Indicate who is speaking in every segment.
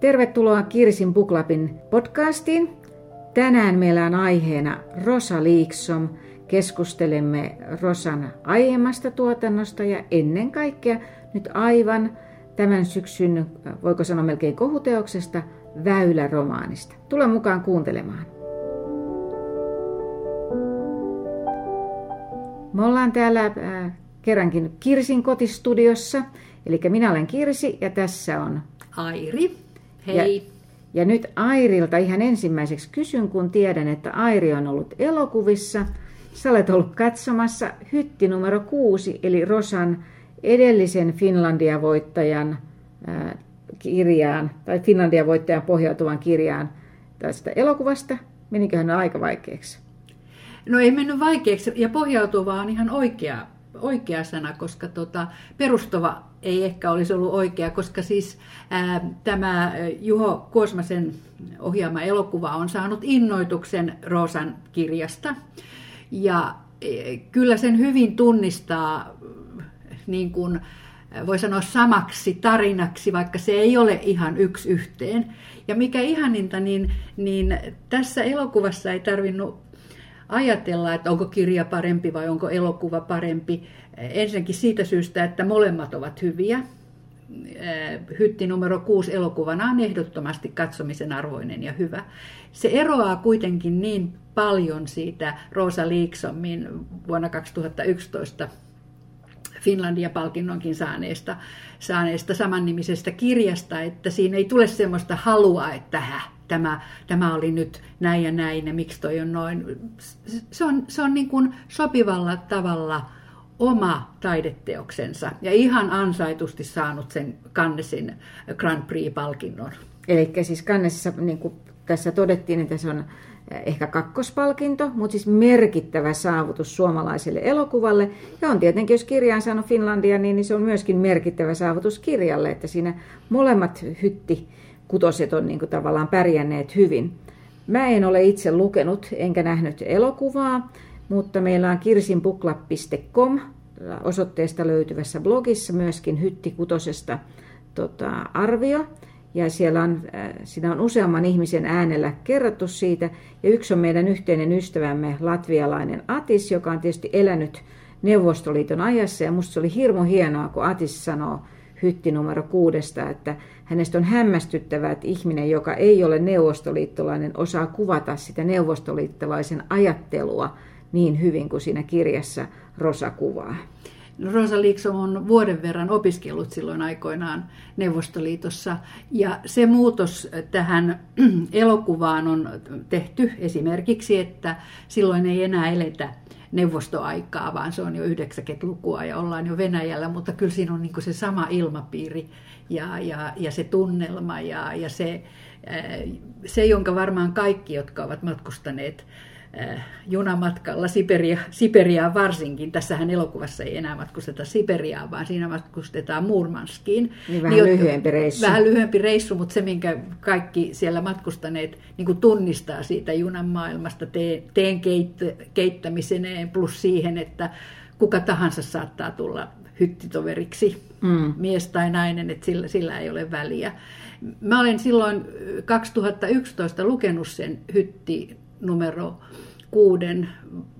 Speaker 1: Tervetuloa Kirsin Buklapin podcastiin. Tänään meillä on aiheena Rosa Liiksom. Keskustelemme Rosan aiemmasta tuotannosta ja ennen kaikkea nyt aivan tämän syksyn, voiko sanoa melkein kohuteoksesta, Väylä-romaanista. Tule mukaan kuuntelemaan. Me ollaan täällä äh, kerrankin Kirsin kotistudiossa. Eli minä olen Kirsi ja tässä on
Speaker 2: Airi. Hei.
Speaker 1: Ja, ja nyt Airilta ihan ensimmäiseksi kysyn, kun tiedän, että Airi on ollut elokuvissa. Sä olet ollut katsomassa hytti numero kuusi, eli Rosan edellisen Finlandia-voittajan äh, kirjaan, tai Finlandia-voittajan pohjautuvan kirjaan tästä elokuvasta. Meniköhän aika vaikeaksi?
Speaker 2: No ei mennyt vaikeaksi, ja pohjautuva on ihan oikea, oikea sana, koska tota, perustava ei ehkä olisi ollut oikea, koska siis ää, tämä Juho Kuosmasen ohjaama elokuva on saanut innoituksen Roosan kirjasta. Ja e, kyllä sen hyvin tunnistaa, niin kuin voi sanoa samaksi tarinaksi, vaikka se ei ole ihan yksi yhteen. Ja mikä ihaninta, niin, niin tässä elokuvassa ei tarvinnut ajatella, että onko kirja parempi vai onko elokuva parempi. Ensinnäkin siitä syystä, että molemmat ovat hyviä. Hytti numero 6 elokuvana on ehdottomasti katsomisen arvoinen ja hyvä. Se eroaa kuitenkin niin paljon siitä Rosa Liiksomin vuonna 2011 Finlandia-palkinnonkin saaneesta, saaneesta samannimisestä kirjasta, että siinä ei tule semmoista halua, että hä, tämä, tämä oli nyt näin ja näin ja miksi toi on noin. Se on, se on niin kuin sopivalla tavalla oma taideteoksensa ja ihan ansaitusti saanut sen Cannesin Grand Prix-palkinnon.
Speaker 1: Eli siis Cannesissa, niin kuin tässä todettiin, että se on ehkä kakkospalkinto, mutta siis merkittävä saavutus suomalaiselle elokuvalle. Ja on tietenkin, jos kirja on saanut Finlandia, niin se on myöskin merkittävä saavutus kirjalle, että siinä molemmat hytti kutoset on niin kuin tavallaan pärjänneet hyvin. Mä en ole itse lukenut enkä nähnyt elokuvaa, mutta meillä on kirsinpukla.com osoitteesta löytyvässä blogissa myöskin Hytti Kutosesta tota, arvio. Ja siellä on, äh, siinä on useamman ihmisen äänellä kerrottu siitä. Ja yksi on meidän yhteinen ystävämme, latvialainen Atis, joka on tietysti elänyt Neuvostoliiton ajassa. Ja musta se oli hirmu hienoa, kun Atis sanoo hytti numero kuudesta, että hänestä on hämmästyttävää, että ihminen, joka ei ole neuvostoliittolainen, osaa kuvata sitä neuvostoliittolaisen ajattelua niin hyvin kuin siinä kirjassa Rosa kuvaa.
Speaker 2: No Rosa Liksom on vuoden verran opiskellut silloin aikoinaan Neuvostoliitossa ja se muutos tähän elokuvaan on tehty esimerkiksi, että silloin ei enää eletä neuvostoaikaa, vaan se on jo 90-lukua ja ollaan jo Venäjällä, mutta kyllä siinä on niin se sama ilmapiiri ja, ja, ja se tunnelma ja, ja se, se, jonka varmaan kaikki, jotka ovat matkustaneet junamatkalla Siberia, Siberiaan varsinkin. Tässähän elokuvassa ei enää matkusteta Siberiaan, vaan siinä matkustetaan Murmanskiin.
Speaker 1: Niin vähän niin, lyhyempi reissu.
Speaker 2: Vähän lyhyempi reissu, mutta se, minkä kaikki siellä matkustaneet niin kuin tunnistaa siitä junan maailmasta teen, teen keitt, keittämiseneen, plus siihen, että kuka tahansa saattaa tulla hyttitoveriksi, mm. mies tai nainen, että sillä, sillä ei ole väliä. Mä olen silloin 2011 lukenut sen hytti numero kuuden,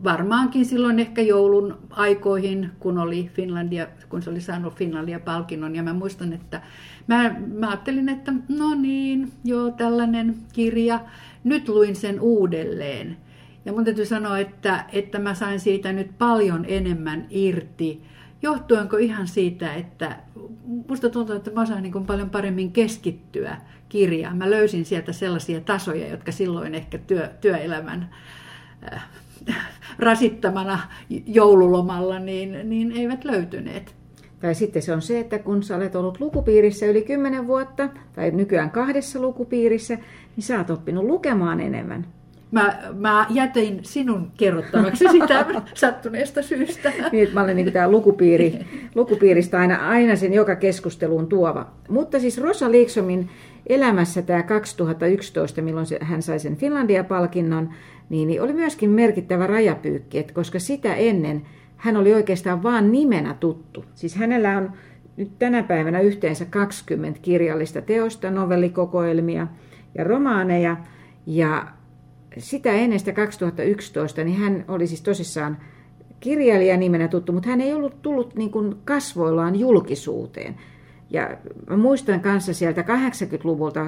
Speaker 2: varmaankin silloin ehkä joulun aikoihin, kun, oli Finlandia, kun se oli saanut Finlandia-palkinnon. Ja mä muistan, että mä, mä ajattelin, että no niin, joo, tällainen kirja. Nyt luin sen uudelleen. Ja mun täytyy sanoa, että, että mä sain siitä nyt paljon enemmän irti. Johtuenko ihan siitä, että musta tuntuu, että mä osaan niin paljon paremmin keskittyä kirjaan. Mä löysin sieltä sellaisia tasoja, jotka silloin ehkä työ, työelämän äh, rasittamana joululomalla niin, niin eivät löytyneet.
Speaker 1: Tai sitten se on se, että kun sä olet ollut lukupiirissä yli 10 vuotta, tai nykyään kahdessa lukupiirissä, niin sä oot oppinut lukemaan enemmän.
Speaker 2: Mä, mä jätin sinun kerrottavaksi sitä sattuneesta syystä.
Speaker 1: niin, mä olen niin tämä lukupiiri, lukupiiristä aina, aina sen joka keskusteluun tuova. Mutta siis Rosa Liiksomin elämässä tämä 2011, milloin hän sai sen Finlandia-palkinnon, niin, niin oli myöskin merkittävä rajapyykki, että koska sitä ennen hän oli oikeastaan vain nimenä tuttu. Siis hänellä on nyt tänä päivänä yhteensä 20 kirjallista teosta, novellikokoelmia ja romaaneja. Ja sitä ennen sitä 2011, niin hän oli siis tosissaan kirjailija nimenä tuttu, mutta hän ei ollut tullut niin kuin kasvoillaan julkisuuteen. Ja mä muistan kanssa sieltä 80-luvulta,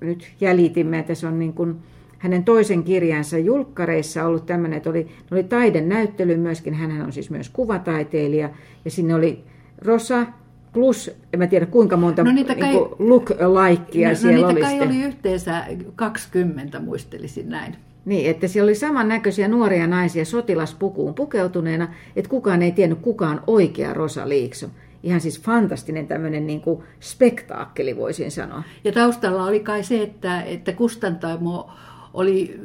Speaker 1: nyt jäljitimme, että se on niin kuin hänen toisen kirjansa julkkareissa ollut tämmöinen, että oli, oli taidenäyttely myöskin, hän on siis myös kuvataiteilija, ja sinne oli Rosa, plus, en mä tiedä kuinka monta no niitä kai, niin look-likea no, siellä
Speaker 2: no
Speaker 1: niitä
Speaker 2: oli. kai oli yhteensä 20, muistelisin näin.
Speaker 1: Niin, että siellä oli samannäköisiä nuoria naisia sotilaspukuun pukeutuneena, että kukaan ei tiennyt kukaan oikea Rosa Liikso. Ihan siis fantastinen tämmöinen niin kuin spektaakkeli voisin sanoa.
Speaker 2: Ja taustalla oli kai se, että, että Kustantamo oli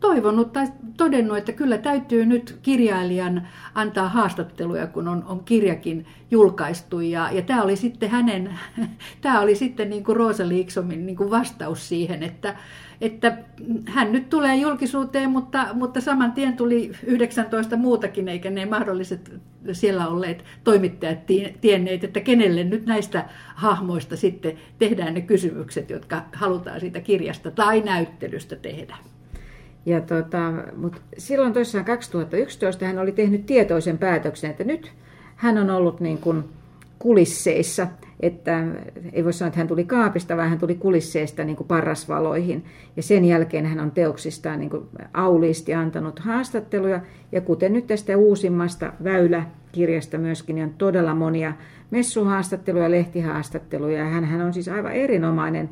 Speaker 2: toivonut tai todennut, että kyllä täytyy nyt kirjailijan antaa haastatteluja, kun on, on kirjakin julkaistu. Ja, ja tämä oli sitten hänen, tämä oli sitten niin kuin Roosa Liiksomin niin kuin vastaus siihen, että, että hän nyt tulee julkisuuteen, mutta, mutta saman tien tuli 19 muutakin, eikä ne mahdolliset siellä olleet toimittajat tienneet, että kenelle nyt näistä hahmoista sitten tehdään ne kysymykset, jotka halutaan siitä kirjasta tai näyttelystä tehdä.
Speaker 1: Ja tota, mutta silloin tosiaan 2011 hän oli tehnyt tietoisen päätöksen, että nyt hän on ollut niin kuin kulisseissa, että ei voi sanoa, että hän tuli kaapista, vaan hän tuli kulisseista niin kuin parrasvaloihin. Ja sen jälkeen hän on teoksistaan niin kuin auliisti antanut haastatteluja. Ja kuten nyt tästä uusimmasta Väylä-kirjasta myöskin, niin on todella monia messuhaastatteluja, lehtihaastatteluja. Ja hän, hän on siis aivan erinomainen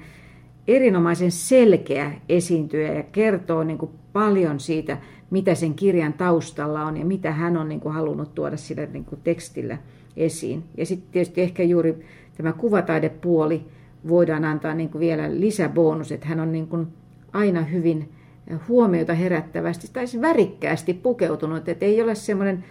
Speaker 1: erinomaisen selkeä esiintyjä ja kertoo niin kuin paljon siitä, mitä sen kirjan taustalla on ja mitä hän on niin kuin halunnut tuoda sillä niin tekstillä esiin. Ja sitten tietysti ehkä juuri tämä kuvataidepuoli voidaan antaa niin kuin vielä lisäbonus, että hän on niin kuin aina hyvin huomiota herättävästi tai siis värikkäästi pukeutunut, että ei ole semmoinen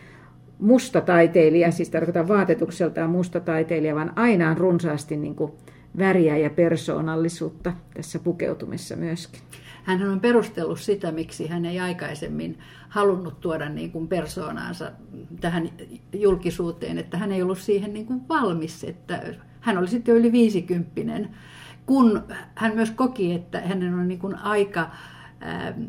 Speaker 1: mustataiteilija, siis tarkoitan vaatetukseltaan mustataiteilija, vaan aina on runsaasti niin kuin väriä ja persoonallisuutta tässä pukeutumissa myöskin.
Speaker 2: Hän on perustellut sitä, miksi hän ei aikaisemmin halunnut tuoda niin kuin persoonaansa tähän julkisuuteen, että hän ei ollut siihen niin kuin valmis, että hän oli sitten yli viisikymppinen, kun hän myös koki, että hänen on niin kuin aika ähm,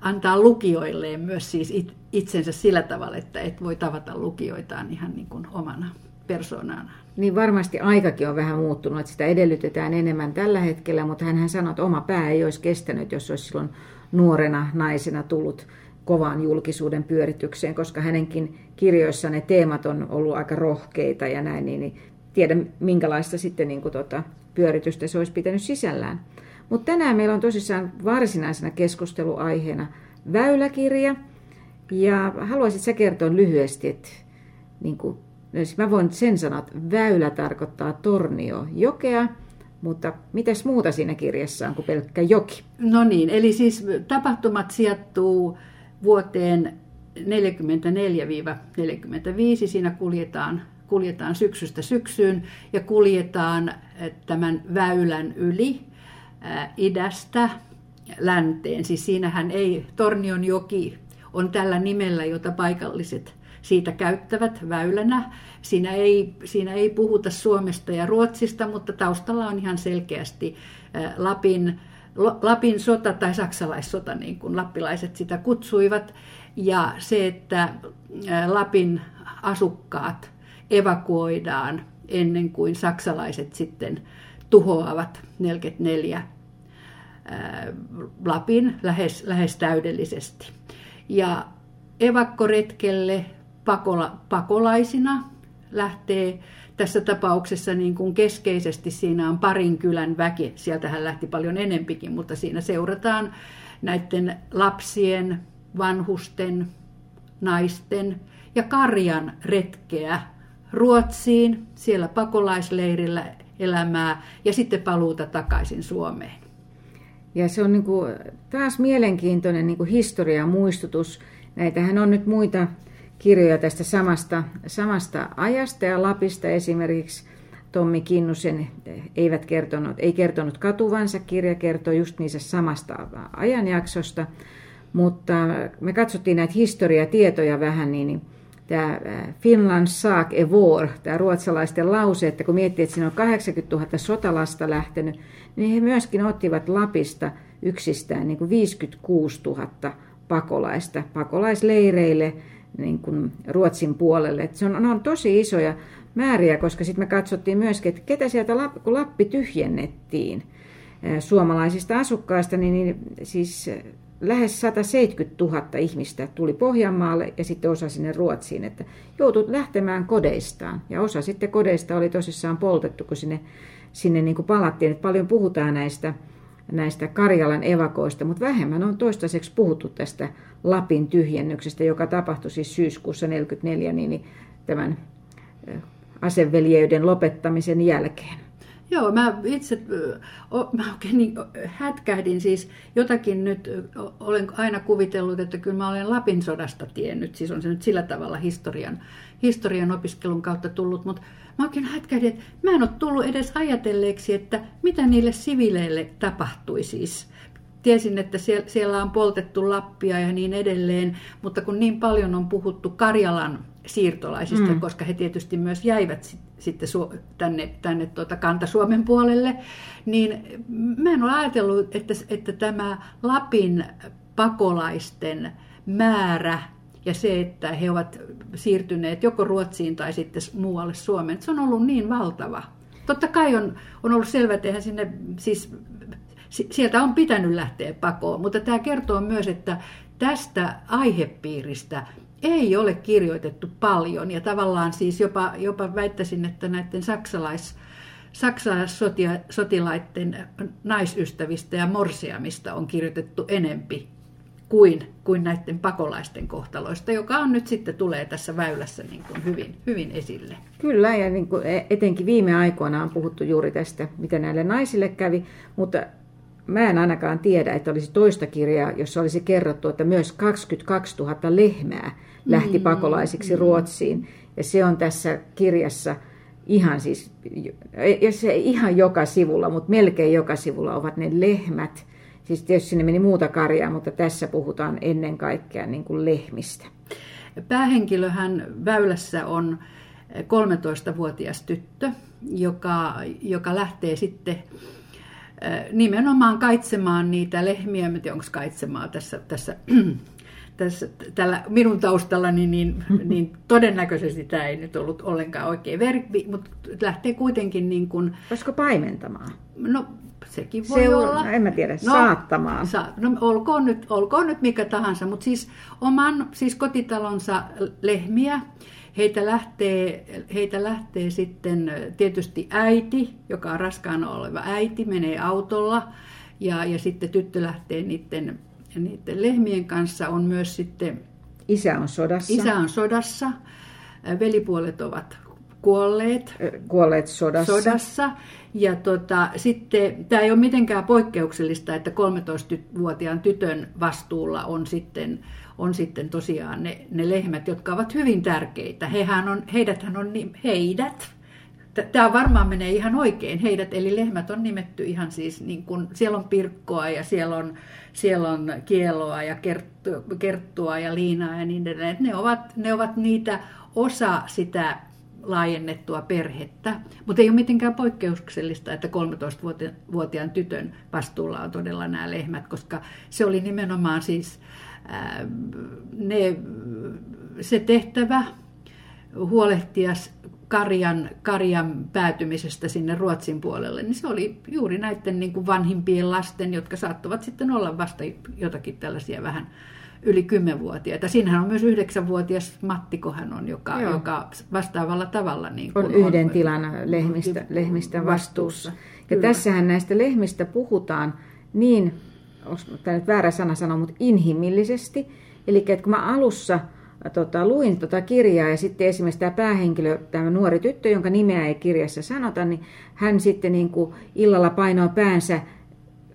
Speaker 2: antaa lukijoilleen myös siis itsensä sillä tavalla, että et voi tavata lukijoitaan ihan niin kuin omana persoonana.
Speaker 1: Niin varmasti aikakin on vähän muuttunut, että sitä edellytetään enemmän tällä hetkellä, mutta hän sanoi, että oma pää ei olisi kestänyt, jos olisi silloin nuorena naisena tullut kovaan julkisuuden pyöritykseen, koska hänenkin kirjoissaan ne teemat on ollut aika rohkeita ja näin, niin, niin tiedä minkälaista sitten niin kuin tota, pyöritystä se olisi pitänyt sisällään. Mutta tänään meillä on tosissaan varsinaisena keskusteluaiheena väyläkirja, ja haluaisit sä kertoa lyhyesti, että niin kuin Mä voin sen sanoa, että väylä tarkoittaa tornio jokea, mutta mitäs muuta siinä kirjassa on kuin pelkkä joki?
Speaker 2: No niin, eli siis tapahtumat sijoittuu vuoteen 44-45. Siinä kuljetaan, kuljetaan syksystä syksyyn ja kuljetaan eh, tämän väylän yli ää, idästä länteen. Siis siinähän ei, Tornion joki on tällä nimellä, jota paikalliset siitä käyttävät väylänä. Siinä ei, siinä ei puhuta Suomesta ja Ruotsista, mutta taustalla on ihan selkeästi Lapin, Lapin sota tai saksalaissota, niin kuin lappilaiset sitä kutsuivat. Ja se, että Lapin asukkaat evakuoidaan ennen kuin saksalaiset sitten tuhoavat 44 Lapin lähes, lähes täydellisesti. Ja evakkoretkelle pakola, pakolaisina lähtee tässä tapauksessa niin kuin keskeisesti siinä on parin kylän väki, sieltähän lähti paljon enempikin, mutta siinä seurataan näiden lapsien, vanhusten, naisten ja karjan retkeä Ruotsiin, siellä pakolaisleirillä elämää ja sitten paluuta takaisin Suomeen.
Speaker 1: Ja se on niin kuin taas mielenkiintoinen niin kuin historia muistutus. Näitähän on nyt muita kirjoja tästä samasta, samasta ajasta. Ja Lapista esimerkiksi Tommi Kinnusen eivät kertonut, ei kertonut katuvansa, kirja kertoo just niissä samasta ajanjaksosta, mutta me katsottiin näitä historiatietoja vähän, niin, niin tämä Finland sak e vår, tämä ruotsalaisten lause, että kun miettii, että siinä on 80 000 sotalasta lähtenyt, niin he myöskin ottivat Lapista yksistään niin kuin 56 000 pakolaista pakolaisleireille niin kuin Ruotsin puolelle. Että se on, on tosi isoja määriä, koska sitten me katsottiin myöskin, että ketä sieltä, kun Lappi tyhjennettiin suomalaisista asukkaista, niin, niin siis lähes 170 000 ihmistä tuli Pohjanmaalle ja sitten osa sinne Ruotsiin, että joutui lähtemään kodeistaan. Ja osa sitten kodeista oli tosissaan poltettu, kun sinne, sinne niin kuin palattiin. Että paljon puhutaan näistä, näistä Karjalan evakoista, mutta vähemmän on toistaiseksi puhuttu tästä Lapin tyhjennyksestä, joka tapahtui siis syyskuussa 1944 niin tämän aseveljeyden lopettamisen jälkeen.
Speaker 2: Joo, mä itse mä oikein niin hätkähdin siis jotakin nyt, olen aina kuvitellut, että kyllä mä olen Lapin sodasta tiennyt, siis on se nyt sillä tavalla historian, historian opiskelun kautta tullut, mutta mä oikein hätkähdin, että mä en ole tullut edes ajatelleeksi, että mitä niille sivileille tapahtui siis tiesin, että siellä on poltettu Lappia ja niin edelleen, mutta kun niin paljon on puhuttu Karjalan siirtolaisista, mm. koska he tietysti myös jäivät sitten tänne, tänne tuota Kanta-Suomen puolelle, niin mä en ole ajatellut, että, että tämä Lapin pakolaisten määrä ja se, että he ovat siirtyneet joko Ruotsiin tai sitten muualle Suomeen, se on ollut niin valtava. Totta kai on, on ollut selvä, että eihän sinne, siis sieltä on pitänyt lähteä pakoon, mutta tämä kertoo myös, että tästä aihepiiristä ei ole kirjoitettu paljon ja tavallaan siis jopa, jopa väittäisin, että näiden saksalais, saksalaissotilaiden naisystävistä ja morsiamista on kirjoitettu enempi kuin, kuin näiden pakolaisten kohtaloista, joka on nyt sitten tulee tässä väylässä niin kuin hyvin, hyvin esille.
Speaker 1: Kyllä, ja niin kuin e, etenkin viime aikoina on puhuttu juuri tästä, mitä näille naisille kävi, mutta mä en ainakaan tiedä, että olisi toista kirjaa, jossa olisi kerrottu, että myös 22 000 lehmää lähti mm. pakolaisiksi Ruotsiin. Ja se on tässä kirjassa ihan siis, se ihan joka sivulla, mutta melkein joka sivulla ovat ne lehmät. Siis tietysti sinne meni muuta karjaa, mutta tässä puhutaan ennen kaikkea niin kuin lehmistä.
Speaker 2: Päähenkilöhän Väylässä on 13-vuotias tyttö, joka, joka lähtee sitten nimenomaan kaitsemaan niitä lehmiä, en tiedä onko kaitsemaan tässä, tässä, tässä tällä minun taustallani, niin, niin todennäköisesti tämä ei nyt ollut ollenkaan oikein verbi, mutta lähtee kuitenkin niin kuin...
Speaker 1: Voisiko paimentamaan?
Speaker 2: No sekin voi Se olla.
Speaker 1: No, en mä tiedä, no, saattamaan. Sa,
Speaker 2: no olkoon nyt, olkoon nyt mikä tahansa, mutta siis oman siis kotitalonsa lehmiä, Heitä lähtee, heitä lähtee sitten tietysti äiti, joka on raskaana oleva äiti, menee autolla ja, ja sitten tyttö lähtee niiden, niiden lehmien kanssa. On myös sitten...
Speaker 1: Isä on sodassa.
Speaker 2: Isä on sodassa. Velipuolet ovat kuolleet.
Speaker 1: Kuolleet sodassa.
Speaker 2: sodassa. Ja tota, sitten tämä ei ole mitenkään poikkeuksellista, että 13-vuotiaan tytön vastuulla on sitten on sitten tosiaan ne, ne lehmät, jotka ovat hyvin tärkeitä. Hehän on, heidäthän on, heidät, tämä varmaan menee ihan oikein, heidät, eli lehmät on nimetty ihan siis, niin kuin, siellä on pirkkoa ja siellä on, siellä on kieloa ja kerttua, kerttua ja liinaa ja niin edelleen. Ne ovat, ne ovat niitä osa sitä laajennettua perhettä, mutta ei ole mitenkään poikkeuksellista, että 13-vuotiaan tytön vastuulla on todella nämä lehmät, koska se oli nimenomaan siis ne, se tehtävä huolehtia karjan, karjan päätymisestä sinne Ruotsin puolelle, niin se oli juuri näiden niin kuin vanhimpien lasten, jotka saattavat sitten olla vasta jotakin tällaisia vähän yli kymmenvuotiaita. Siinähän on myös yhdeksänvuotias Mattikohan on, joka, joka vastaavalla tavalla niin
Speaker 1: kuin on yhden on, tilan lehmistä, lehmistä vastuussa. Ja Kyllä. tässähän näistä lehmistä puhutaan niin tämä nyt väärä sana sanoa, mutta inhimillisesti. Eli että kun mä alussa tota, luin tota kirjaa ja sitten esimerkiksi tämä päähenkilö, tämä nuori tyttö, jonka nimeä ei kirjassa sanota, niin hän sitten niin kuin illalla painoi päänsä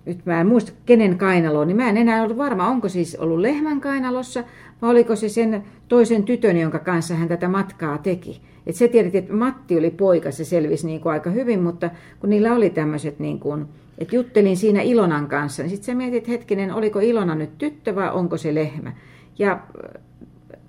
Speaker 1: nyt mä en muista kenen kainaloon, niin mä en enää ollut varma, onko siis ollut lehmän kainalossa vai oliko se sen toisen tytön, jonka kanssa hän tätä matkaa teki. Et se tiedettiin, että Matti oli poika, se selvisi niin kuin aika hyvin, mutta kun niillä oli tämmöiset niin kuin, et juttelin siinä Ilonan kanssa, niin sitten sä mietit, hetkinen, oliko Ilona nyt tyttö vai onko se lehmä. Ja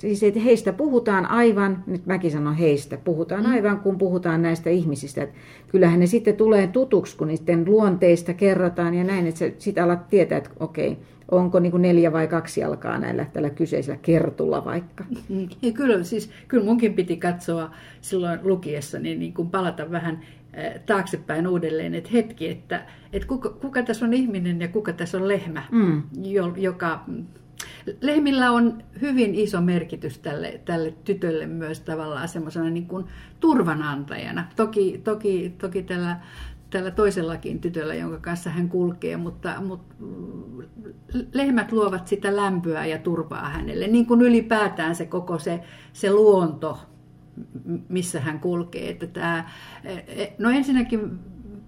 Speaker 1: Siis että heistä puhutaan aivan, nyt mäkin sanon heistä, puhutaan mm. aivan kun puhutaan näistä ihmisistä. Että kyllähän ne sitten tulee tutuksi, kun niiden luonteista kerrotaan ja näin, että sitä alat tietää, että okei, onko niin kuin neljä vai kaksi jalkaa näillä tällä kyseisellä kertulla vaikka.
Speaker 2: Ja kyllä, siis, kyllä munkin piti katsoa silloin lukiessa, niin, niin kuin palata vähän eh, taaksepäin uudelleen, että hetki, että, että kuka, kuka tässä on ihminen ja kuka tässä on lehmä, mm. joka Lehmillä on hyvin iso merkitys tälle, tälle tytölle myös tavallaan semmoisena niin kuin turvanantajana. Toki, toki, toki tällä, tällä toisellakin tytöllä, jonka kanssa hän kulkee, mutta, mutta lehmät luovat sitä lämpöä ja turvaa hänelle, niin kuin ylipäätään se koko se, se luonto, missä hän kulkee. Että tämä, no ensinnäkin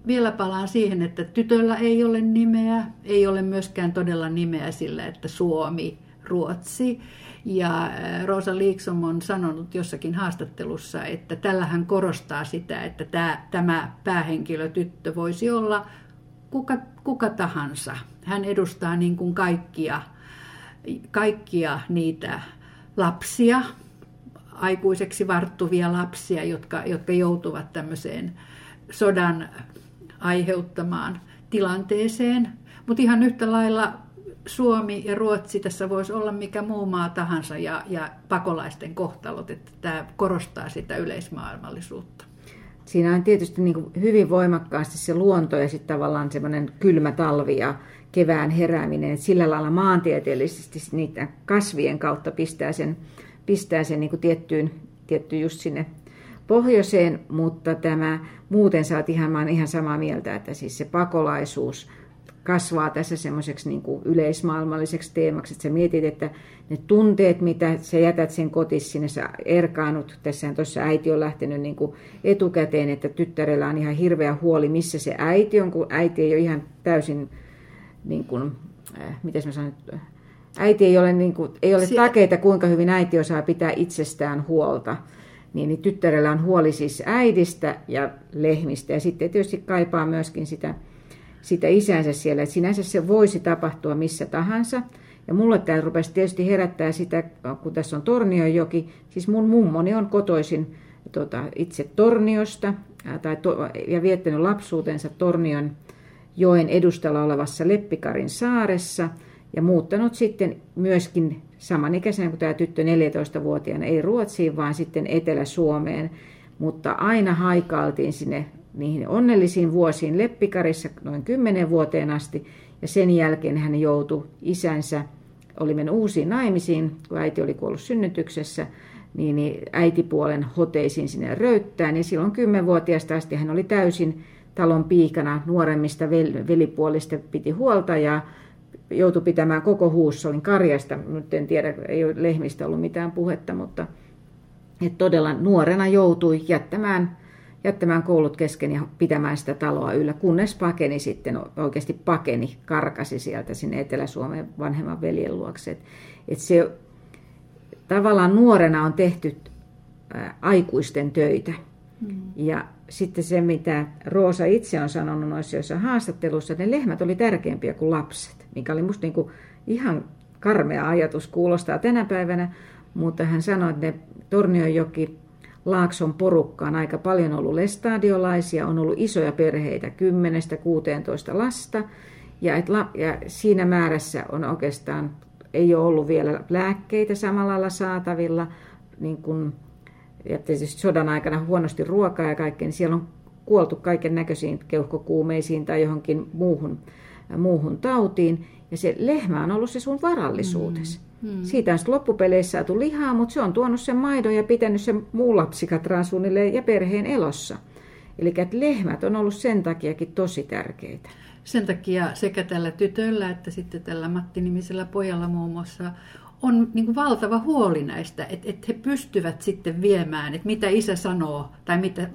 Speaker 2: vielä palaan siihen, että tytöllä ei ole nimeä, ei ole myöskään todella nimeä sillä, että Suomi, Ruotsi. Ja äh, Rosa Liiksom on sanonut jossakin haastattelussa, että tällä hän korostaa sitä, että tämä, tämä päähenkilö tyttö voisi olla kuka, kuka tahansa. Hän edustaa niin kuin kaikkia, kaikkia niitä lapsia, aikuiseksi varttuvia lapsia, jotka, jotka joutuvat tämmöiseen sodan aiheuttamaan tilanteeseen. Mutta ihan yhtä lailla Suomi ja Ruotsi tässä voisi olla mikä muu maa tahansa ja, ja pakolaisten kohtalot, että tämä korostaa sitä yleismaailmallisuutta.
Speaker 1: Siinä on tietysti niin kuin hyvin voimakkaasti se luonto ja sitten tavallaan semmoinen kylmä talvi ja kevään herääminen, sillä lailla maantieteellisesti niitä kasvien kautta pistää sen, pistää sen niin kuin tiettyyn, tiettyyn just sinne pohjoiseen, mutta tämä muuten saat ihan, mä ihan samaa mieltä, että siis se pakolaisuus kasvaa tässä semmoiseksi niin kuin yleismaailmalliseksi teemaksi, että sä mietit, että ne tunteet, mitä sä jätät sen kotis sinne, sä erkaanut, tässähän tuossa äiti on lähtenyt niin kuin etukäteen, että tyttärellä on ihan hirveä huoli, missä se äiti on, kun äiti ei ole ihan täysin, niin kuin, äh, miten mä sanon, äiti ei ole, niin kuin, ei ole takeita, kuinka hyvin äiti osaa pitää itsestään huolta niin, niin tyttärellä on huoli siis äidistä ja lehmistä. Ja sitten tietysti kaipaa myöskin sitä, sitä isänsä siellä. Että sinänsä se voisi tapahtua missä tahansa. Ja mulle tämä rupesi tietysti herättää sitä, kun tässä on Tornionjoki. Siis mun mummoni on kotoisin tota, itse Torniosta tai to, ja viettänyt lapsuutensa Tornion joen edustalla olevassa Leppikarin saaressa ja muuttanut sitten myöskin samanikäisenä kuin tämä tyttö 14-vuotiaana, ei Ruotsiin, vaan sitten Etelä-Suomeen. Mutta aina haikailtiin sinne niihin onnellisiin vuosiin Leppikarissa noin 10 vuoteen asti. Ja sen jälkeen hän joutui isänsä, oli mennyt uusiin naimisiin, kun äiti oli kuollut synnytyksessä, niin, niin äitipuolen hoteisiin sinne röyttään. Ja silloin 10-vuotiaasta asti hän oli täysin talon piikana nuoremmista velipuolista piti huolta ja joutui pitämään koko huussolin karjasta. Nyt en tiedä, ei ole lehmistä ollut mitään puhetta, mutta että todella nuorena joutui jättämään, jättämään koulut kesken ja pitämään sitä taloa yllä, kunnes pakeni sitten, oikeasti pakeni, karkasi sieltä sinne Etelä-Suomeen vanhemman veljen luokse. Et, et se tavallaan nuorena on tehty ää, aikuisten töitä. Mm. Ja sitten se, mitä Roosa itse on sanonut noissa joissa haastatteluissa, että ne lehmät oli tärkeämpiä kuin lapset, mikä oli musta niinku ihan karmea ajatus, kuulostaa tänä päivänä, mutta hän sanoi, että ne Tornionjoki Laakson porukka on aika paljon ollut lestadiolaisia, on ollut isoja perheitä, 10-16 lasta, ja, et la, ja siinä määrässä on oikeastaan, ei ole ollut vielä lääkkeitä samalla lailla saatavilla, niin kuin ja tietysti sodan aikana huonosti ruokaa ja kaikkea, niin siellä on kuoltu kaiken näköisiin keuhkokuumeisiin tai johonkin muuhun, muuhun tautiin. Ja se lehmä on ollut se sun varallisuutesi. Mm. Mm. Siitä on loppupeleissä saatu lihaa, mutta se on tuonut sen maidon ja pitänyt sen muu lapsikatran suunnilleen ja perheen elossa. Eli lehmät on ollut sen takiakin tosi tärkeitä.
Speaker 2: Sen takia sekä tällä tytöllä että sitten tällä Matti-nimisellä pojalla muun muassa on niin kuin valtava huoli näistä, että, että he pystyvät sitten viemään, että mitä isä sanoo tai mitä,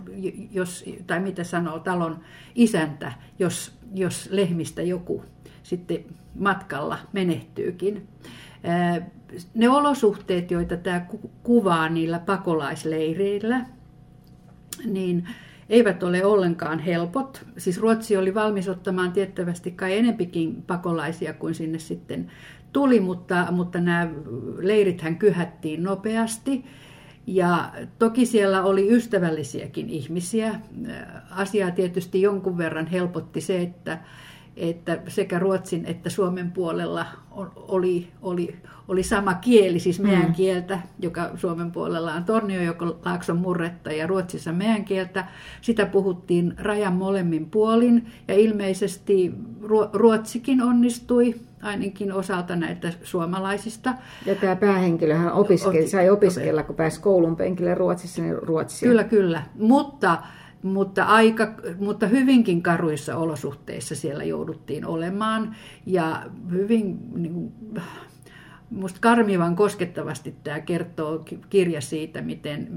Speaker 2: jos, tai mitä sanoo talon isäntä, jos, jos lehmistä joku sitten matkalla menehtyykin. Ne olosuhteet, joita tämä kuvaa niillä pakolaisleireillä, niin eivät ole ollenkaan helpot. Siis Ruotsi oli valmis ottamaan tiettävästi kai enempikin pakolaisia kuin sinne sitten tuli, mutta, mutta nämä leirithän kyhättiin nopeasti. Ja toki siellä oli ystävällisiäkin ihmisiä. Asiaa tietysti jonkun verran helpotti se, että, että sekä Ruotsin että Suomen puolella oli, oli, oli sama kieli, siis meidän mm. kieltä, joka Suomen puolella on Tornio-Laakson murretta ja Ruotsissa meidän kieltä. Sitä puhuttiin rajan molemmin puolin ja ilmeisesti Ruotsikin onnistui ainakin osalta näitä suomalaisista.
Speaker 1: Ja tämä päähenkilöhän opiskeli, sai opiskella, kun pääsi koulun penkille Ruotsissa, niin Ruotsia.
Speaker 2: Kyllä, kyllä. Mutta mutta, aika, mutta hyvinkin karuissa olosuhteissa siellä jouduttiin olemaan. Ja hyvin niin kuin, musta karmivan koskettavasti tämä kertoo kirja siitä, miten,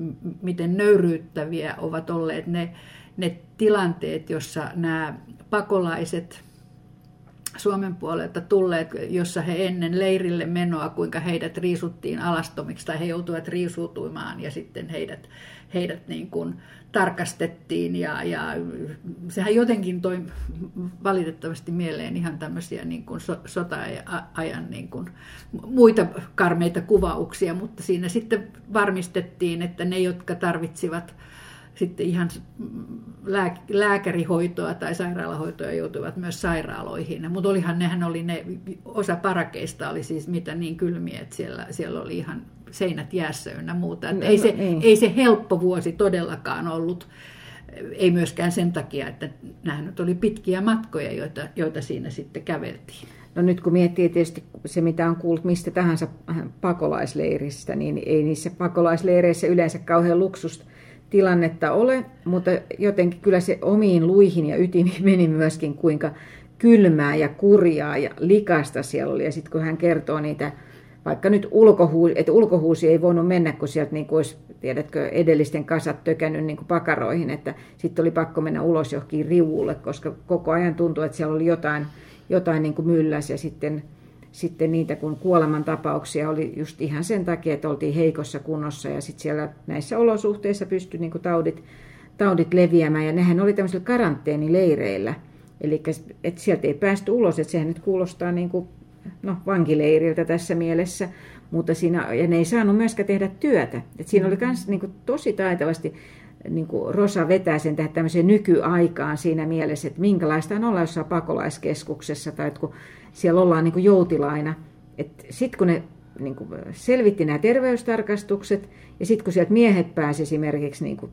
Speaker 2: miten nöyryyttäviä ovat olleet ne, ne tilanteet, jossa nämä pakolaiset Suomen puolelta tulleet, jossa he ennen leirille menoa, kuinka heidät riisuttiin alastomiksi tai he joutuivat riisuutumaan ja sitten heidät, heidät niin kuin tarkastettiin. Ja, ja sehän jotenkin toi valitettavasti mieleen ihan tämmöisiä niin kuin so, sota-ajan niin kuin muita karmeita kuvauksia, mutta siinä sitten varmistettiin, että ne, jotka tarvitsivat sitten ihan lääkärihoitoa tai sairaalahoitoa joutuivat myös sairaaloihin. Mutta olihan nehän oli ne, osa parakeista oli siis mitä niin kylmiä, että siellä, siellä oli ihan seinät jäässä ynnä muuta. Että no, ei, se, niin. ei se helppo vuosi todellakaan ollut. Ei myöskään sen takia, että nämä nyt oli pitkiä matkoja, joita, joita siinä sitten käveltiin.
Speaker 1: No nyt kun miettii tietysti se, mitä on kuullut mistä tahansa pakolaisleiristä, niin ei niissä pakolaisleireissä yleensä kauhean luksusta tilannetta ole, mutta jotenkin kyllä se omiin luihin ja ytimiin meni myöskin, kuinka kylmää ja kurjaa ja likasta siellä oli. Ja sitten kun hän kertoo niitä, vaikka nyt ulkohuusi, että ulkohuusi ei voinut mennä, kun sieltä niin kuin olisi, tiedätkö, edellisten kasat tökännyt niin kuin pakaroihin, että sitten oli pakko mennä ulos johonkin rivulle, koska koko ajan tuntui, että siellä oli jotain, jotain niin kuin mylläs ja sitten sitten niitä, kun kuolemantapauksia oli just ihan sen takia, että oltiin heikossa kunnossa ja sitten siellä näissä olosuhteissa pystyi niin taudit, taudit leviämään ja nehän oli tämmöisillä karanteenileireillä. Eli että sieltä ei päästy ulos, että sehän nyt kuulostaa niin kuin, no, vankileiriltä tässä mielessä, mutta siinä, ja ne ei saanut myöskään tehdä työtä. Et siinä oli myös niin tosi taitavasti niin kuin Rosa vetää sen tähän tämmöiseen nykyaikaan siinä mielessä, että minkälaista on olla jossain pakolaiskeskuksessa tai että kun siellä ollaan niin kuin joutilaina. Sitten kun ne niin kuin selvitti nämä terveystarkastukset ja sitten kun sieltä miehet pääsivät esimerkiksi niin kuin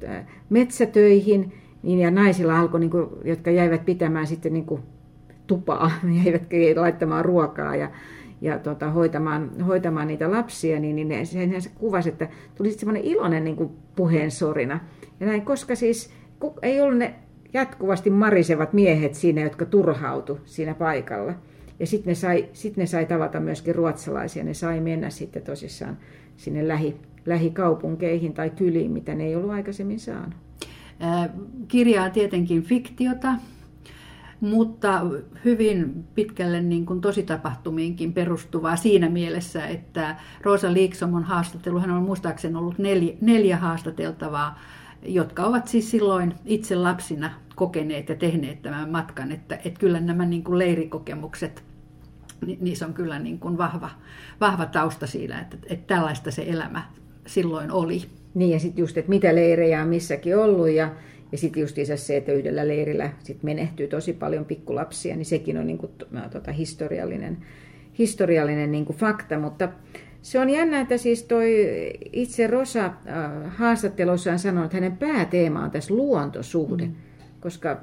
Speaker 1: metsätöihin, niin ja naisilla alkoi, niin kuin, jotka jäivät pitämään sitten niin kuin tupaa, jäivät laittamaan ruokaa ja, ja tota, hoitamaan, hoitamaan niitä lapsia, niin, niin sehän se kuvasi, että tuli semmoinen iloinen niin kuin puheensorina. Ja näin, koska siis ei ollut ne jatkuvasti marisevat miehet siinä, jotka turhautu siinä paikalla. Ja sitten ne, sit ne sai tavata myöskin ruotsalaisia. Ne sai mennä sitten tosissaan sinne lähi, lähikaupunkeihin tai kyliin, mitä ne ei ollut aikaisemmin saanut.
Speaker 2: Kirja tietenkin fiktiota, mutta hyvin pitkälle niin kuin tositapahtumiinkin perustuvaa siinä mielessä, että Rosa Liiksomon haastattelu, hän on muistaakseni ollut neljä, neljä haastateltavaa, jotka ovat siis silloin itse lapsina kokeneet ja tehneet tämän matkan, että, että kyllä nämä niin kuin leirikokemukset niissä on kyllä niin kuin vahva, vahva tausta siinä, että, että tällaista se elämä silloin oli.
Speaker 1: Niin ja sitten just, että mitä leirejä on missäkin ollut ja, ja sitten just se, että yhdellä leirillä sit menehtyy tosi paljon pikkulapsia, niin sekin on niin kuin, tota, historiallinen, historiallinen niin kuin fakta, mutta se on jännä, että siis toi itse Rosa äh, haastattelussaan sanoi, että hänen pääteema on tässä luontosuhde, mm. koska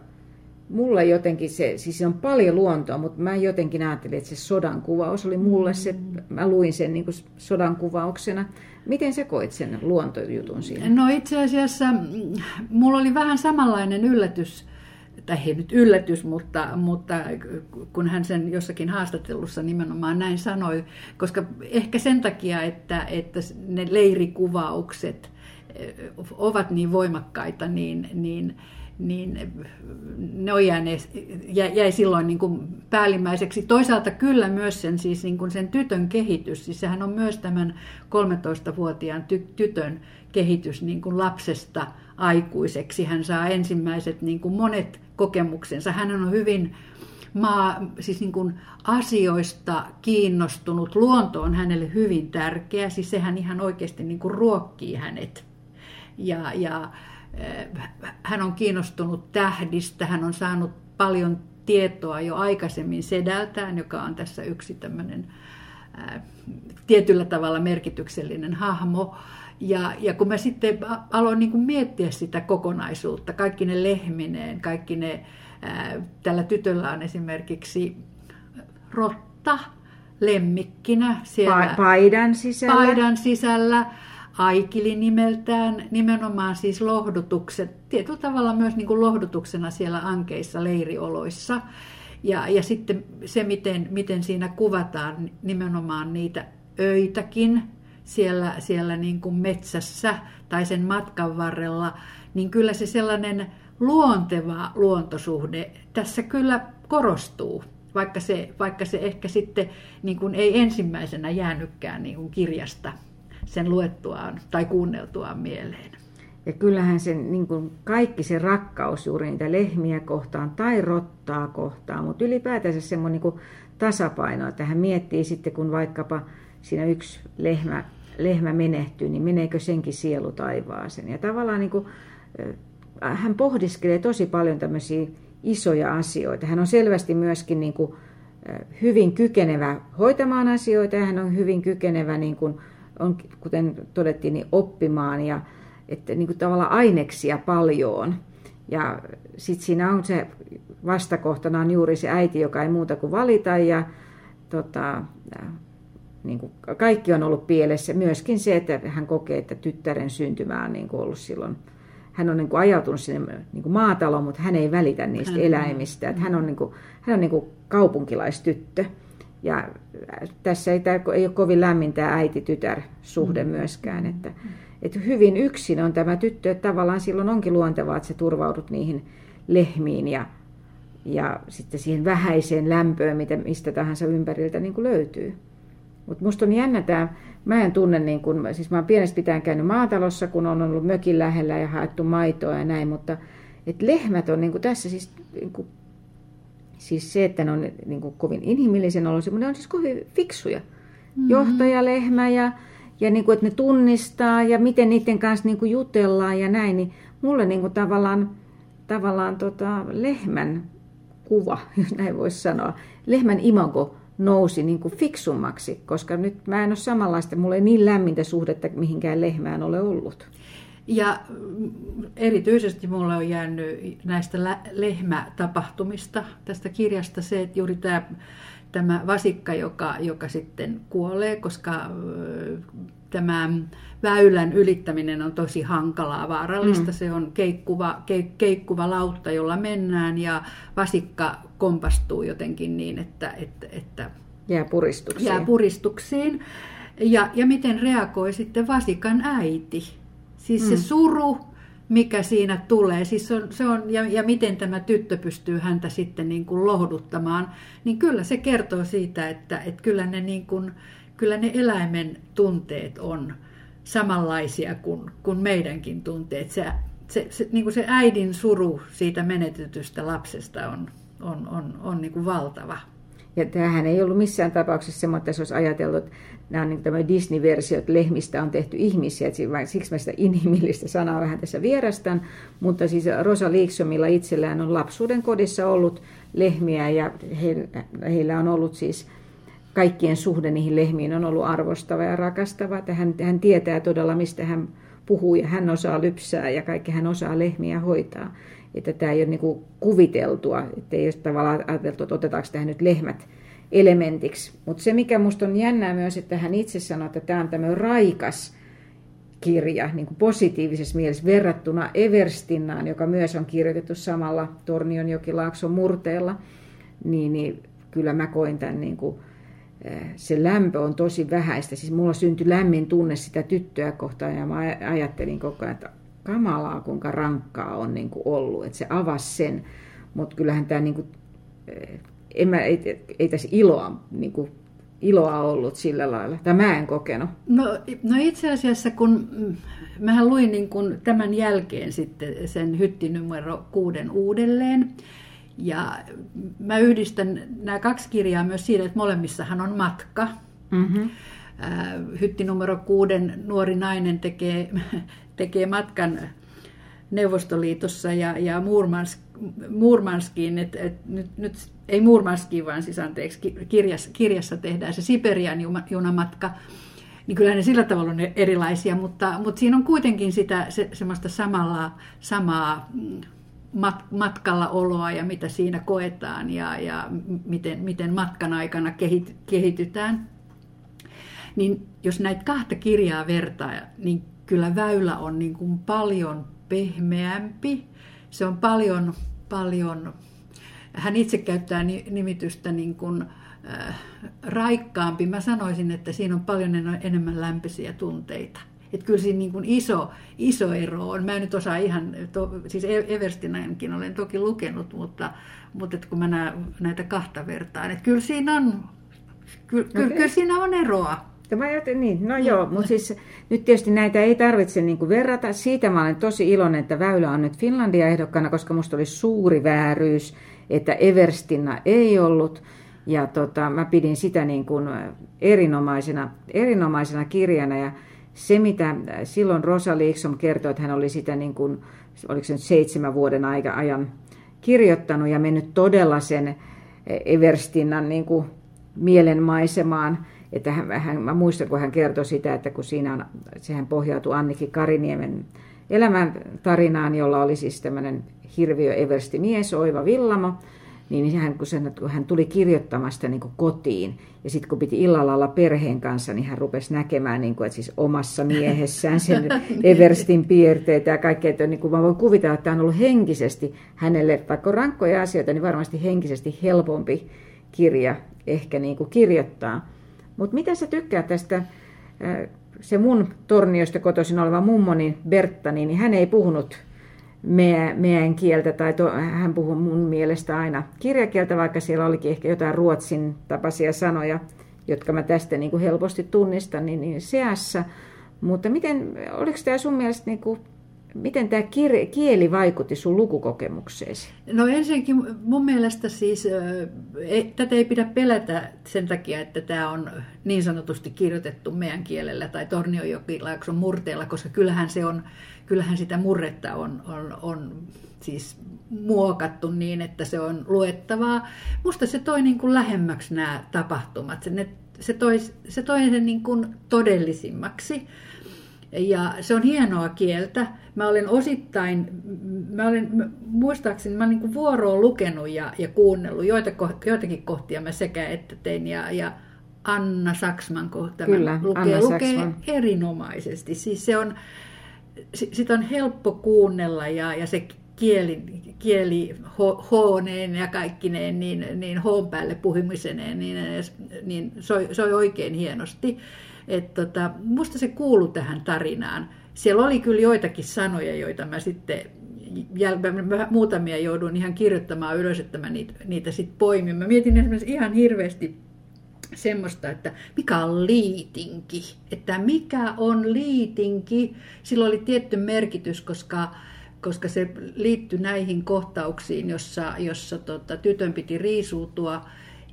Speaker 1: mulla jotenkin se, siis on paljon luontoa, mutta mä jotenkin ajattelin, että se sodan kuvaus oli mulle se, mä luin sen niin kuin sodan kuvauksena. Miten sä koit sen luontojutun siinä?
Speaker 2: No itse asiassa mm, mulla oli vähän samanlainen yllätys, tai ei nyt yllätys, mutta, mutta kun hän sen jossakin haastattelussa nimenomaan näin sanoi, koska ehkä sen takia, että, että ne leirikuvaukset eh, ovat niin voimakkaita, niin, niin niin ne on jääneet, jäi silloin niin kuin päällimmäiseksi. Toisaalta kyllä myös sen, siis niin kuin sen tytön kehitys, siis sehän on myös tämän 13-vuotiaan ty- tytön kehitys niin kuin lapsesta aikuiseksi. Hän saa ensimmäiset niin kuin monet kokemuksensa. Hän on hyvin maa, siis niin kuin asioista kiinnostunut. Luonto on hänelle hyvin tärkeä, siis sehän ihan oikeasti niin kuin ruokkii hänet. Ja, ja hän on kiinnostunut tähdistä, hän on saanut paljon tietoa jo aikaisemmin sedältään, joka on tässä yksi tämmöinen tietyllä tavalla merkityksellinen hahmo. Ja, ja kun mä sitten aloin niin miettiä sitä kokonaisuutta, kaikki ne lehmineen, kaikki ne, ää, tällä tytöllä on esimerkiksi rotta lemmikkinä
Speaker 1: siellä paidan sisällä.
Speaker 2: Paidan sisällä. Aikili nimeltään, nimenomaan siis lohdutukset, tietyllä tavalla myös niin kuin lohdutuksena siellä ankeissa leirioloissa. Ja, ja sitten se, miten, miten siinä kuvataan nimenomaan niitä öitäkin, siellä, siellä niin kuin metsässä tai sen matkan varrella, niin kyllä se sellainen luonteva luontosuhde tässä kyllä korostuu, vaikka se, vaikka se ehkä sitten niin kuin ei ensimmäisenä jäänytkään niin kuin kirjasta sen luettuaan tai kuunneltuaan mieleen.
Speaker 1: Ja kyllähän se niin kuin kaikki se rakkaus juuri niitä lehmiä kohtaan tai rottaa kohtaan, mutta ylipäätänsä semmoinen niin tasapaino, että hän miettii sitten, kun vaikkapa siinä yksi lehmä lehmä menehtyy, niin meneekö senkin sielu taivaaseen. Ja tavallaan niin kuin, hän pohdiskelee tosi paljon tämmöisiä isoja asioita. Hän on selvästi myöskin niin kuin, hyvin kykenevä hoitamaan asioita ja hän on hyvin kykenevä, niin kuin, on, kuten todettiin, niin oppimaan ja että niin kuin tavallaan aineksia paljon. Ja sitten siinä on se vastakohtana on juuri se äiti, joka ei muuta kuin valita ja tota, niin kuin kaikki on ollut pielessä. Myöskin se, että hän kokee, että tyttären syntymä on niin kuin ollut silloin, hän on niin kuin ajautunut sinne niin kuin maataloon, mutta hän ei välitä niistä hän, eläimistä. Että hän on, niin kuin, hän on niin kuin kaupunkilaistyttö. Ja tässä ei, tämä ei ole kovin lämmin tämä äiti-tytär-suhde mm. myöskään. Että, että hyvin yksin on tämä tyttö, että tavallaan silloin onkin luontevaa, että se turvaudut niihin lehmiin ja, ja sitten siihen vähäiseen lämpöön, mitä, mistä tahansa ympäriltä niin kuin löytyy. Mutta musta on jännä tämä, mä en tunne, niin kun, siis mä oon pienestä pitäen käynyt maatalossa, kun on ollut mökin lähellä ja haettu maitoa ja näin, mutta et lehmät on niin kuin tässä siis, niin kuin, siis se, että ne on niin kuin kovin inhimillisen oloisia, mutta ne on siis kovin fiksuja. Mm-hmm. Johtajalehmä ja, ja niin kuin, että ne tunnistaa ja miten niiden kanssa niin kuin jutellaan ja näin, niin mulle niin kuin tavallaan, tavallaan tota, lehmän kuva, jos näin voisi sanoa, lehmän imago nousi niin kuin fiksummaksi, koska nyt mä en ole samanlaista, mulla ei niin lämmintä suhdetta mihinkään lehmään ole ollut.
Speaker 2: Ja erityisesti mulle on jäänyt näistä lehmätapahtumista tästä kirjasta se, että juuri tämä, tämä vasikka, joka, joka sitten kuolee, koska tämä väylän ylittäminen on tosi hankalaa, vaarallista. Mm. Se on keikkuva, keik, keikkuva lautta, jolla mennään ja vasikka kompastuu jotenkin niin, että, että, että
Speaker 1: jää puristuksiin.
Speaker 2: Jää puristuksiin. Ja, ja miten reagoi sitten vasikan äiti. Siis mm. se suru, mikä siinä tulee, siis on, se on, ja, ja miten tämä tyttö pystyy häntä sitten niin kuin lohduttamaan, niin kyllä se kertoo siitä, että, että kyllä, ne niin kuin, kyllä ne eläimen tunteet on samanlaisia kuin, kuin meidänkin tunteet. Se, se, se, niin kuin se äidin suru siitä menetetystä lapsesta on, on, on, on niin kuin valtava.
Speaker 1: Ja tämähän ei ollut missään tapauksessa semmoinen, että se olisi ajateltu, että nämä on niin Disney-versio, että lehmistä on tehty ihmisiä, siksi mä sitä inhimillistä sanaa vähän tässä vierastan, mutta siis Rosa Liiksomilla itsellään on lapsuuden kodissa ollut lehmiä ja heillä on ollut siis kaikkien suhde niihin lehmiin on ollut arvostava ja rakastava, että hän, hän tietää todella, mistä hän puhuu ja hän osaa lypsää ja kaikki hän osaa lehmiä hoitaa. Että tämä ei ole niin kuviteltua, että ei ole tavallaan ajateltu, että otetaanko tähän nyt lehmät elementiksi. Mutta se, mikä minusta on jännää myös, että hän itse sanoi, että tämä on tämmöinen raikas kirja niin kuin positiivisessa mielessä verrattuna Everstinnaan, joka myös on kirjoitettu samalla Tornionjokilaakson murteella, niin, niin kyllä mä koin tämän niin kuin se lämpö on tosi vähäistä. Siis mulla syntyi lämmin tunne sitä tyttöä kohtaan ja mä ajattelin koko ajan, että kamalaa kuinka rankkaa on niin kuin ollut, että se avasi sen. Mutta kyllähän tämä, niin kuin, en mä, ei, ei tässä iloa niin kuin iloa ollut sillä lailla, tai mä en kokenut.
Speaker 2: No, no itse asiassa, kun mm, mähän luin niin kun tämän jälkeen sitten sen hytti numero kuuden uudelleen, ja mä yhdistän nämä kaksi kirjaa myös siinä, että molemmissahan on matka. Mm-hmm. Hytti numero kuuden nuori nainen tekee, tekee matkan Neuvostoliitossa ja, ja Murmansk, Murmanskiin, et, et, nyt, nyt ei Murmanskiin, vaan siis anteeksi, kirjassa, kirjassa tehdään se Siperian junamatka, niin kyllä ne sillä tavalla on erilaisia, mutta, mutta siinä on kuitenkin sitä se, semmoista samalla, samaa mm, mat, matkalla oloa ja mitä siinä koetaan ja, ja miten, miten matkan aikana kehit, kehitytään. Niin jos näitä kahta kirjaa vertaa, niin kyllä väylä on niin kuin paljon pehmeämpi. Se on paljon, paljon, hän itse käyttää nimitystä niin kuin, äh, raikkaampi. Mä sanoisin, että siinä on paljon enemmän lämpöisiä tunteita. Että kyllä siinä niin kuin iso, iso ero on. Mä en nyt osaa ihan, to, siis e- Everstinäinkin olen toki lukenut, mutta, mutta että kun mä näen näitä kahta vertaan, että kyllä siinä on, kyllä, okay. kyllä siinä on eroa.
Speaker 1: Ja mä ajattelin, niin, no joo, mutta siis nyt tietysti näitä ei tarvitse niin kuin verrata. Siitä mä olen tosi iloinen, että Väylä on nyt Finlandia ehdokkana, koska musta oli suuri vääryys, että Everstinna ei ollut. Ja tota, mä pidin sitä niin kuin erinomaisena, erinomaisena kirjana. Ja se, mitä silloin Rosa Liksom kertoi, että hän oli sitä niin kuin, oliko se nyt seitsemän vuoden aika ajan kirjoittanut ja mennyt todella sen Everstinnan niin kuin mielenmaisemaan – että hän, hän, mä muistan, kun hän kertoi sitä, että kun siinä on, sehän pohjautui Anniki Kariniemen elämän tarinaan, jolla oli siis tämmöinen hirviö eversti mies, Oiva Villamo, niin hän, kun, sen, kun hän tuli kirjoittamasta niin kotiin, ja sitten kun piti illalla olla perheen kanssa, niin hän rupesi näkemään, niin kuin, että siis omassa miehessään sen Everstin piirteitä ja kaikkea. Että niin kuin mä voin kuvitella, että tämä on ollut henkisesti hänelle, vaikka on rankkoja asioita, niin varmasti henkisesti helpompi kirja ehkä niin kuin kirjoittaa. Mutta mitä sä tykkää tästä, äh, se mun torniosta kotoisin oleva mummoni Bertta, niin hän ei puhunut meidän kieltä, tai to, hän puhuu mun mielestä aina kirjakieltä, vaikka siellä olikin ehkä jotain ruotsin tapaisia sanoja, jotka mä tästä niin kuin helposti tunnistan, niin, niin seassa. Mutta miten, oliko tämä sun mielestä niin kuin Miten tämä kieli vaikutti sun lukukokemukseesi?
Speaker 2: No ensinnäkin mun mielestä siis tätä ei pidä pelätä sen takia, että tämä on niin sanotusti kirjoitettu meidän kielellä tai Tornionjokilaakson murteella, koska kyllähän se on, kyllähän sitä murretta on, on, on siis muokattu niin, että se on luettavaa. Musta se toi niin kuin lähemmäksi nämä tapahtumat. Se, ne, se toi, se toi sen niin kuin todellisimmaksi. Ja se on hienoa kieltä. Mä olen osittain, mä olen, muistaakseni, mä olen niin vuoroon lukenut ja, ja kuunnellut. Joita, joitakin kohtia mä sekä että tein. Ja, ja Anna Saksman kohta
Speaker 1: Kyllä,
Speaker 2: lukee,
Speaker 1: Anna
Speaker 2: lukee
Speaker 1: Saksman.
Speaker 2: erinomaisesti. Siis se on, sitä on helppo kuunnella ja, ja se kieli, kieli hooneen ja kaikkineen, niin, niin hoon päälle puhumiseneen, niin, niin soi, soi oikein hienosti. Et tota, musta se kuuluu tähän tarinaan. Siellä oli kyllä joitakin sanoja, joita mä sitten jäl- muutamia joudun ihan kirjoittamaan ylös, että mä niitä, niitä sitten poimin. Mä mietin esimerkiksi ihan hirveästi semmoista, että mikä on liitinki, että mikä on liitinki. Sillä oli tietty merkitys, koska, koska se liittyi näihin kohtauksiin, jossa, jossa tota, tytön piti riisuutua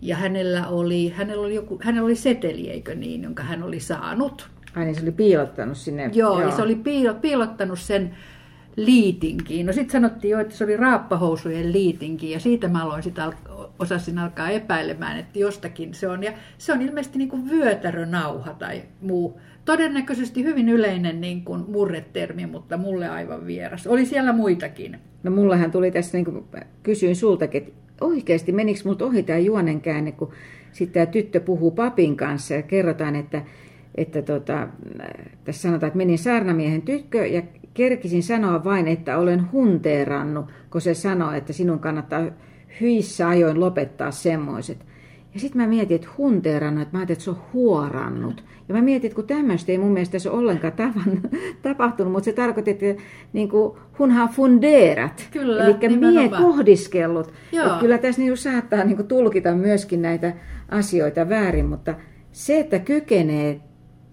Speaker 2: ja hänellä oli, hänellä oli, joku, hänellä oli seteli, eikö niin, jonka hän oli saanut.
Speaker 1: Ai niin, se oli piilottanut sinne.
Speaker 2: Joo, Joo. se oli piilo, piilottanut sen liitinkiin. No sitten sanottiin jo, että se oli raappahousujen liitinki, ja siitä mä aloin sitä osasin alkaa epäilemään, että jostakin se on. Ja se on ilmeisesti niin kuin vyötärönauha tai muu. Todennäköisesti hyvin yleinen niin kuin murretermi, mutta mulle aivan vieras. Oli siellä muitakin.
Speaker 1: No mullahan tuli tässä, niin kuin kysyin sultakin, että oikeasti menikö multa ohi tämä juonen käänne, kun sitten tämä tyttö puhuu papin kanssa ja kerrotaan, että, että tota, tässä sanotaan, että menin saarnamiehen tykkö ja kerkisin sanoa vain, että olen hunteerannut, kun se sanoo, että sinun kannattaa hyissä ajoin lopettaa semmoiset. Ja sitten mä mietin, että hunteerannut, että mä ajattelin, että se on huorannut. Ja mä mietin, että kun tämmöistä ei mun mielestä ole ollenkaan tavan, tapahtunut, mutta se tarkoitti, että niin kuin, hunhan fundeerat.
Speaker 2: Kyllä,
Speaker 1: Eli mie pohdiskellut. Että kyllä tässä niin saattaa niin kuin, tulkita myöskin näitä asioita väärin, mutta se, että kykenee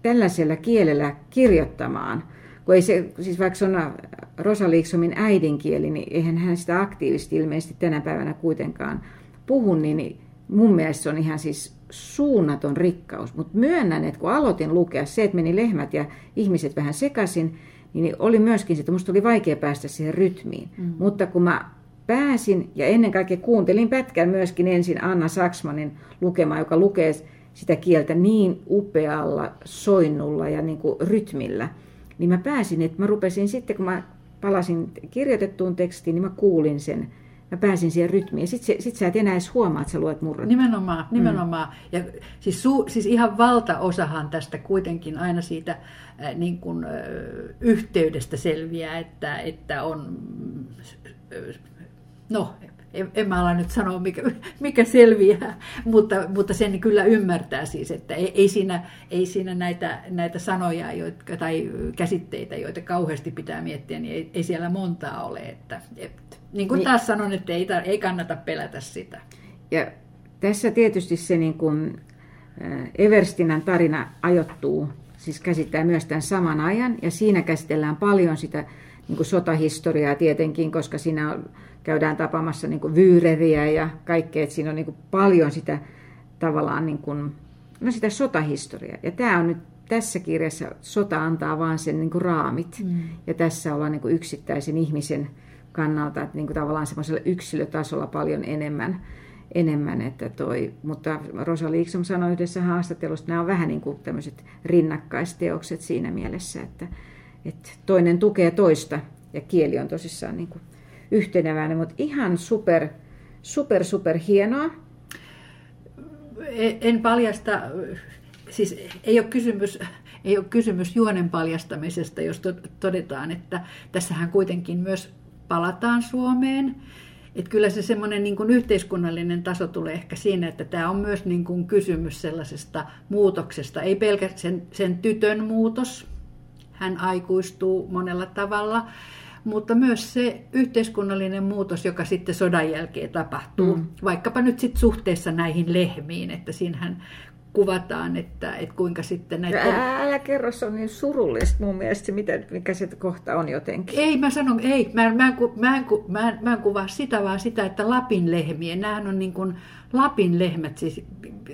Speaker 1: tällaisella kielellä kirjoittamaan, kun ei se, siis vaikka se on Rosa Liiksomin äidinkieli, niin eihän hän sitä aktiivisesti ilmeisesti tänä päivänä kuitenkaan puhu, niin mun mielestä se on ihan siis suunnaton rikkaus. Mutta myönnän, että kun aloitin lukea se, että meni lehmät ja ihmiset vähän sekaisin, niin oli myöskin se, että musta oli vaikea päästä siihen rytmiin. Mm. Mutta kun mä pääsin ja ennen kaikkea kuuntelin pätkän myöskin ensin Anna Saksmanin lukema, joka lukee sitä kieltä niin upealla soinnulla ja niin kuin rytmillä, niin mä pääsin, että mä rupesin sitten, kun mä palasin kirjoitettuun tekstiin, niin mä kuulin sen mä pääsin siihen rytmiin. Sitten sit sä et enää edes huomaa, että sä luet murret.
Speaker 2: Nimenomaan, nimenomaan. Mm. Ja siis, su, siis ihan valtaosahan tästä kuitenkin aina siitä äh, niin kuin, äh, yhteydestä selviää, että, että on, äh, no en, en mä ala nyt sanoa, mikä, mikä selviää, mutta, mutta sen kyllä ymmärtää siis, että ei, ei, siinä, ei siinä näitä, näitä sanoja jotka, tai käsitteitä, joita kauheasti pitää miettiä, niin ei, ei siellä montaa ole. Että, että, niin kuin niin. taas sanon, että ei, ei kannata pelätä sitä.
Speaker 1: Ja tässä tietysti se niin kuin Everstinan tarina ajoittuu, siis käsittää myös tämän saman ajan, ja siinä käsitellään paljon sitä niin kuin sotahistoriaa tietenkin, koska siinä käydään tapaamassa niin kuin vyyreriä ja kaikkea, että siinä on niin kuin paljon sitä tavallaan niin kuin, no sitä sotahistoriaa. Ja tämä on nyt tässä kirjassa, sota antaa vaan sen niin kuin raamit. Mm. Ja tässä ollaan niin kuin yksittäisen ihmisen kannalta, että niin kuin tavallaan semmoisella yksilötasolla paljon enemmän. enemmän että toi, mutta Rosa Liiksom sanoi yhdessä haastattelussa, että nämä on vähän niin kuin tämmöiset rinnakkaisteokset siinä mielessä, että, että toinen tukee toista ja kieli on tosissaan niin kuin yhteneväinen, mutta ihan super, super, super hienoa.
Speaker 2: En paljasta, siis ei ole kysymys, ei ole kysymys juonen paljastamisesta, jos todetaan, että tässähän kuitenkin myös palataan Suomeen. Että kyllä se semmoinen niin yhteiskunnallinen taso tulee ehkä siinä, että tämä on myös niin kuin kysymys sellaisesta muutoksesta. Ei pelkästään sen, sen tytön muutos, hän aikuistuu monella tavalla, mutta myös se yhteiskunnallinen muutos, joka sitten sodan jälkeen tapahtuu, mm. vaikkapa nyt sitten suhteessa näihin lehmiin, että siinähän kuvataan, että, että kuinka sitten näitä...
Speaker 1: Älä, älä kerro, se on niin surullista mun mielestä, se, mitä, mikä se kohta on jotenkin.
Speaker 2: Ei, mä sanon, ei, mä, mä, mä, en, mä, en, mä en kuvaa sitä, vaan sitä, että Lapin lehmien, nämähän on niin kuin Lapin lehmät, siis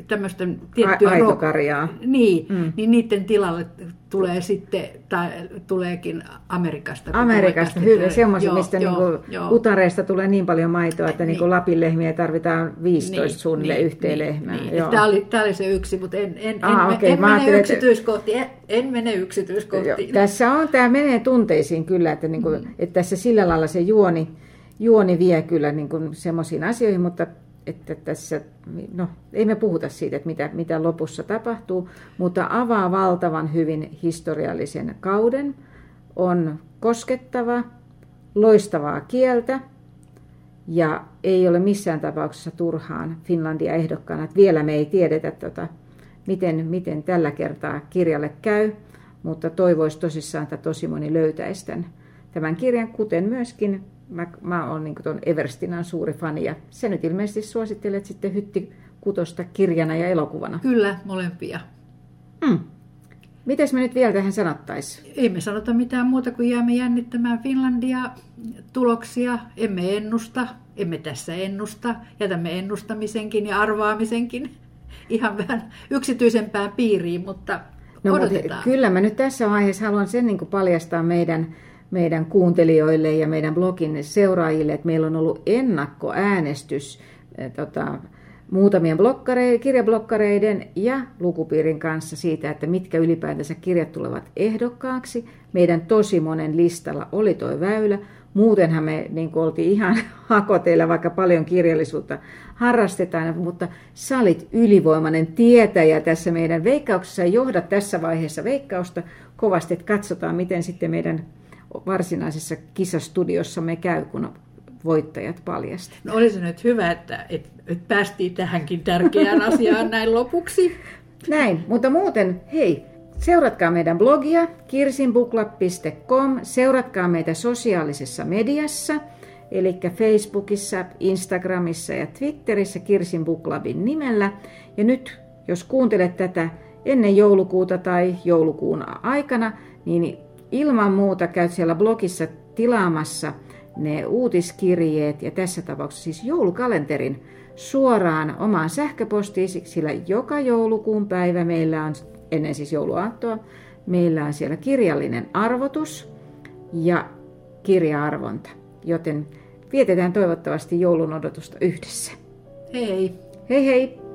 Speaker 2: tämmöistä tiettyä...
Speaker 1: Aitokarjaa.
Speaker 2: Niin, mm. niin niiden tilalle tulee sitten, tai tuleekin Amerikasta.
Speaker 1: Amerikasta, hyvä. Semmoisia, mistä joo, niinku joo. utareista tulee niin paljon maitoa, että niin. niinku Lapin lehmiä tarvitaan 15 niin, suunnilleen niin, yhteen niin, lehmään.
Speaker 2: Niin. Tämä, oli, tämä oli se yksi, mutta en, en, Aha, en, okay. en mene yksityiskohtiin. En, en mene yksityiskohtiin.
Speaker 1: Tässä on, tämä menee tunteisiin kyllä, että, niinku, mm. että tässä sillä lailla se juoni, juoni vie kyllä niinku semmoisiin asioihin, mutta että tässä, no ei me puhuta siitä, että mitä, mitä lopussa tapahtuu, mutta avaa valtavan hyvin historiallisen kauden, on koskettava, loistavaa kieltä ja ei ole missään tapauksessa turhaan Finlandia ehdokkaana. Että vielä me ei tiedetä, tota, miten, miten tällä kertaa kirjalle käy, mutta toivoisi tosissaan, että tosi moni löytäisi tämän, tämän kirjan, kuten myöskin mä, mä oon niin tuon Everstinan suuri fani ja se nyt ilmeisesti suosittelet sitten Hytti kutosta kirjana ja elokuvana.
Speaker 2: Kyllä, molempia.
Speaker 1: Mm. Mites me nyt vielä tähän sanottaisiin?
Speaker 2: Ei me sanota mitään muuta kuin jäämme jännittämään Finlandia tuloksia. Emme ennusta, emme tässä ennusta. Jätämme ennustamisenkin ja arvaamisenkin ihan vähän yksityisempään piiriin, mutta no, odotetaan.
Speaker 1: Mutta kyllä mä nyt tässä vaiheessa haluan sen niin paljastaa meidän meidän kuuntelijoille ja meidän blogin seuraajille, että meillä on ollut ennakkoäänestys eh, tota, muutamien kirjablokkareiden ja lukupiirin kanssa siitä, että mitkä ylipäätänsä kirjat tulevat ehdokkaaksi. Meidän tosi monen listalla oli tuo väylä. Muutenhan me niin oltiin ihan hakoteilla, vaikka paljon kirjallisuutta harrastetaan, mutta sä olit ylivoimainen tietäjä tässä meidän veikkauksessa ja johdat tässä vaiheessa veikkausta kovasti, että katsotaan, miten sitten meidän varsinaisessa kisastudiossa me käy, kun voittajat paljastetaan.
Speaker 2: No olisi nyt hyvä, että, että, että päästiin tähänkin tärkeään asiaan näin lopuksi.
Speaker 1: Näin, mutta muuten, hei, seuratkaa meidän blogia kirsinbukla.com, seuratkaa meitä sosiaalisessa mediassa, eli Facebookissa, Instagramissa ja Twitterissä Kirsin Booklabin nimellä. Ja nyt jos kuuntelet tätä ennen joulukuuta tai joulukuun aikana, niin ilman muuta käyt siellä blogissa tilaamassa ne uutiskirjeet ja tässä tapauksessa siis joulukalenterin suoraan omaan sähköpostiin, sillä joka joulukuun päivä meillä on, ennen siis jouluaattoa, meillä on siellä kirjallinen arvotus ja kirjaarvonta. Joten vietetään toivottavasti joulun odotusta yhdessä.
Speaker 2: Hei!
Speaker 1: Hei hei!